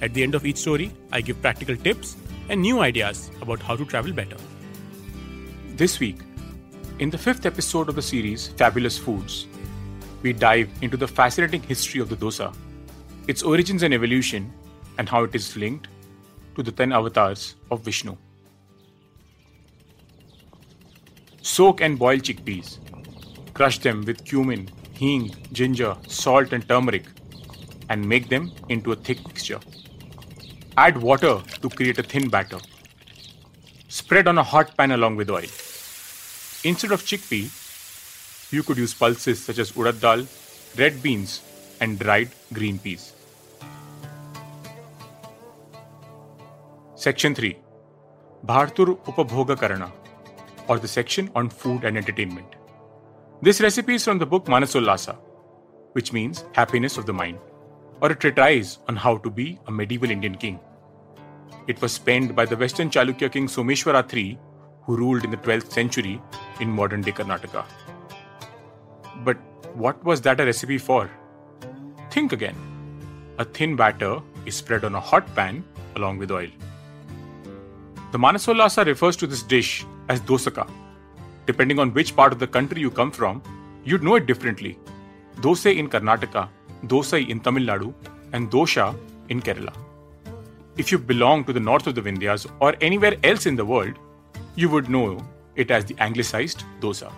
At the end of each story, I give practical tips and new ideas about how to travel better. This week, in the fifth episode of the series Fabulous Foods, we dive into the fascinating history of the dosa, its origins and evolution, and how it is linked to the ten avatars of Vishnu. Soak and boil chickpeas. Crush them with cumin, hing, ginger, salt, and turmeric, and make them into a thick mixture. Add water to create a thin batter. Spread on a hot pan along with oil. Instead of chickpea, you could use pulses such as urad dal, red beans, and dried green peas. Section 3 Bhartur Upabhoga Karana, or the section on food and entertainment. This recipe is from the book Manasollasa, which means happiness of the mind, or a treatise on how to be a medieval Indian king. It was penned by the Western Chalukya king Someshwara III, who ruled in the 12th century in modern day Karnataka. But what was that a recipe for? Think again. A thin batter is spread on a hot pan along with oil. The Manasollasa refers to this dish as dosaka. Depending on which part of the country you come from, you'd know it differently. Dose in Karnataka, dosai in Tamil Nadu, and dosha in Kerala. If you belong to the north of the Vindhyas or anywhere else in the world, you would know it as the anglicized dosa.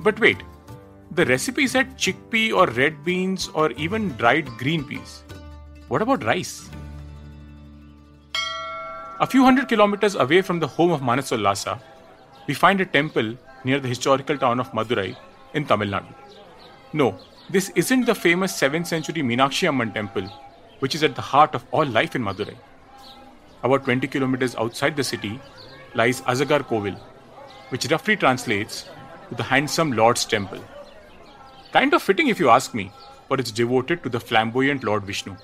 But wait, the recipe said chickpea or red beans or even dried green peas. What about rice? A few hundred kilometers away from the home of Manasollasa, we find a temple near the historical town of Madurai in Tamil Nadu. No, this isn't the famous 7th century Meenakshi Amman temple, which is at the heart of all life in Madurai. About 20 kilometers outside the city lies Azagar Kovil, which roughly translates to the handsome Lord's temple. Kind of fitting if you ask me, for it's devoted to the flamboyant Lord Vishnu.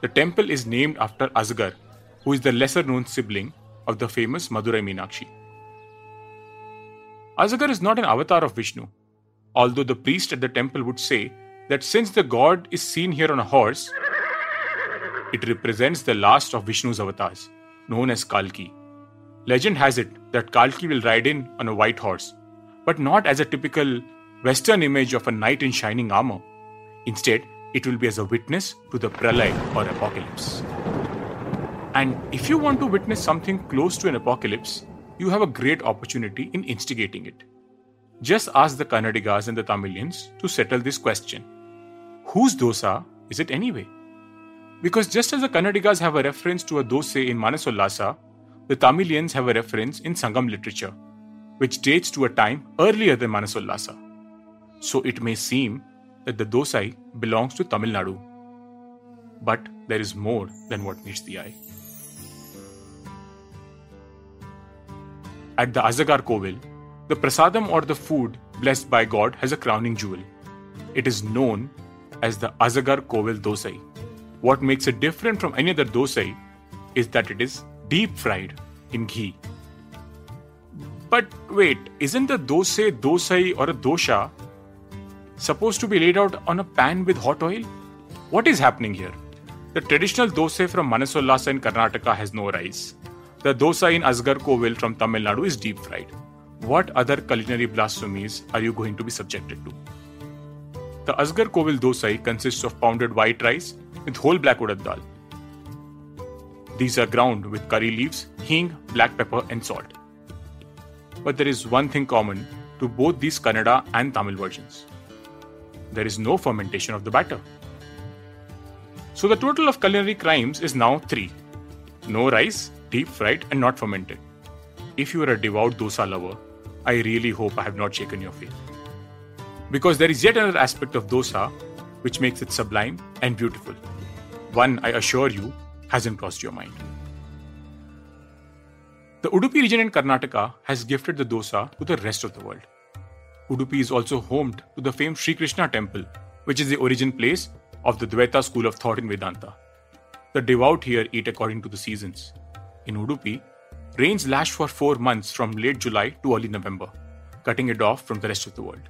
The temple is named after Azagar, who is the lesser known sibling of the famous Madurai Meenakshi. Azagar is not an avatar of Vishnu, although the priest at the temple would say that since the god is seen here on a horse, it represents the last of Vishnu's avatars, known as Kalki. Legend has it that Kalki will ride in on a white horse, but not as a typical Western image of a knight in shining armor. Instead, it will be as a witness to the pralay or apocalypse. And if you want to witness something close to an apocalypse, you have a great opportunity in instigating it. Just ask the Kannadigas and the Tamilians to settle this question Whose dosa is it anyway? Because just as the Kannadigas have a reference to a dose in Manasollasa, the Tamilians have a reference in Sangam literature, which dates to a time earlier than Manasollasa. So it may seem that the dosai belongs to Tamil Nadu. But there is more than what meets the eye. At the Azagar Kovil, the prasadam or the food blessed by God has a crowning jewel. It is known as the Azagar Kovil Dosai. What makes it different from any other dosai is that it is deep fried in ghee. But wait, isn't the dosai, dosai, or a dosha supposed to be laid out on a pan with hot oil? What is happening here? The traditional dosai from Manasollasa in Karnataka has no rice. The dosa in Azagar Kovil from Tamil Nadu is deep fried. What other culinary blasphemies are you going to be subjected to? The Azagar Kovil dosai consists of pounded white rice with whole black urad dal. These are ground with curry leaves, hing, black pepper, and salt. But there is one thing common to both these Kannada and Tamil versions there is no fermentation of the batter. So the total of culinary crimes is now three no rice, deep fried, and not fermented. If you are a devout dosa lover, I really hope I have not shaken your faith. Because there is yet another aspect of dosa which makes it sublime and beautiful. One, I assure you, hasn't crossed your mind. The Udupi region in Karnataka has gifted the dosa to the rest of the world. Udupi is also home to the famed Sri Krishna temple, which is the origin place of the Dvaita school of thought in Vedanta. The devout here eat according to the seasons. In Udupi, rains lash for four months from late July to early November, cutting it off from the rest of the world.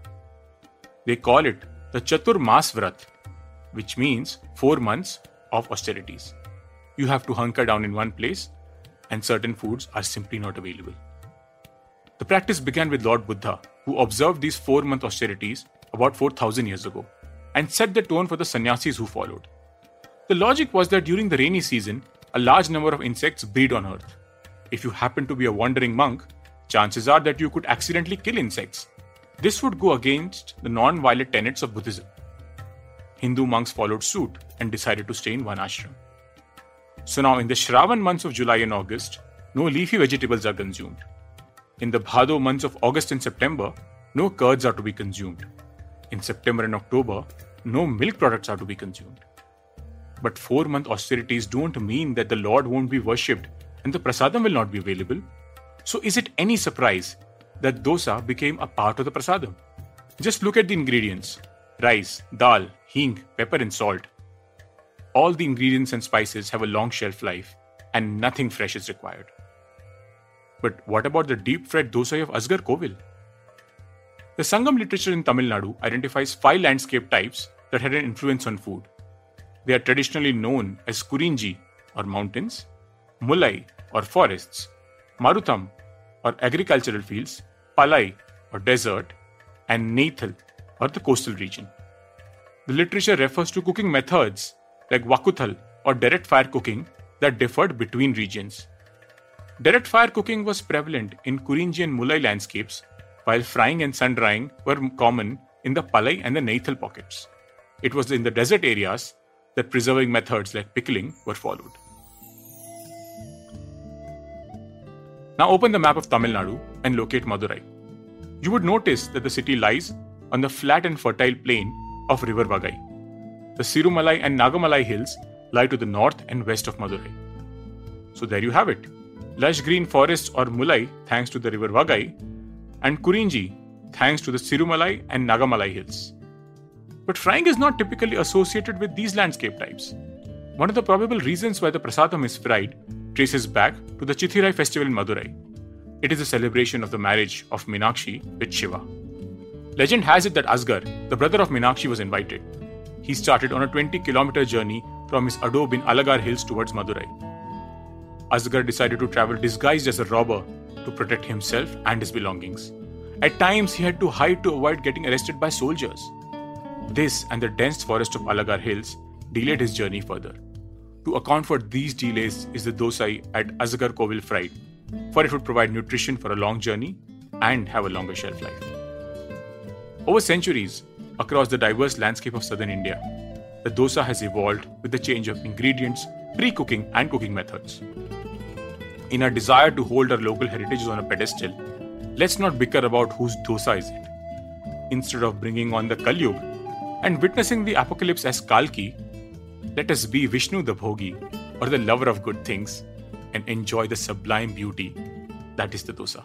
They call it the Chatur Mas Vrat, which means four months of austerities. You have to hunker down in one place, and certain foods are simply not available. The practice began with Lord Buddha, who observed these four month austerities about 4000 years ago and set the tone for the sannyasis who followed. The logic was that during the rainy season, a large number of insects breed on earth. If you happen to be a wandering monk, chances are that you could accidentally kill insects. This would go against the non violent tenets of Buddhism. Hindu monks followed suit and decided to stay in one ashram. So now, in the Shravan months of July and August, no leafy vegetables are consumed. In the Bhado months of August and September, no curds are to be consumed. In September and October, no milk products are to be consumed. But four month austerities don't mean that the Lord won't be worshipped and the prasadam will not be available. So, is it any surprise that dosa became a part of the prasadam? Just look at the ingredients rice, dal, hing, pepper, and salt. All the ingredients and spices have a long shelf life, and nothing fresh is required. But what about the deep fried dosai of Azagar Kovil? The Sangam literature in Tamil Nadu identifies five landscape types that had an influence on food. They are traditionally known as Kurinji or mountains, Mullai or forests, Marutham or agricultural fields, Palai or desert, and Neithal or the coastal region. The literature refers to cooking methods like Wakuthal or direct fire cooking that differed between regions. Direct fire cooking was prevalent in Kurinji and Mullai landscapes, while frying and sun drying were common in the Palai and the Neithal pockets. It was in the desert areas that preserving methods like pickling were followed. Now open the map of Tamil Nadu and locate Madurai. You would notice that the city lies on the flat and fertile plain of River Vagai. The Sirumalai and Nagamalai hills lie to the north and west of Madurai. So there you have it. Lush green forests or Mullai thanks to the river Vagai, and Kurinji thanks to the Sirumalai and Nagamalai hills. But frying is not typically associated with these landscape types. One of the probable reasons why the prasadam is fried traces back to the Chithirai festival in Madurai. It is a celebration of the marriage of Minakshi with Shiva. Legend has it that Azagar, the brother of Minakshi, was invited. He started on a 20 kilometer journey from his adobe in Alagar Hills towards Madurai. Azagar decided to travel disguised as a robber to protect himself and his belongings. At times, he had to hide to avoid getting arrested by soldiers. This and the dense forest of Alagar Hills delayed his journey further. To account for these delays is the dosai at Azagar Kovil fried, for it would provide nutrition for a long journey and have a longer shelf life. Over centuries, across the diverse landscape of southern India, the dosa has evolved with the change of ingredients, pre cooking, and cooking methods. In our desire to hold our local heritages on a pedestal, let's not bicker about whose dosa is it. Instead of bringing on the Kalyug and witnessing the apocalypse as Kalki, let us be Vishnu the Bhogi or the lover of good things and enjoy the sublime beauty that is the dosa.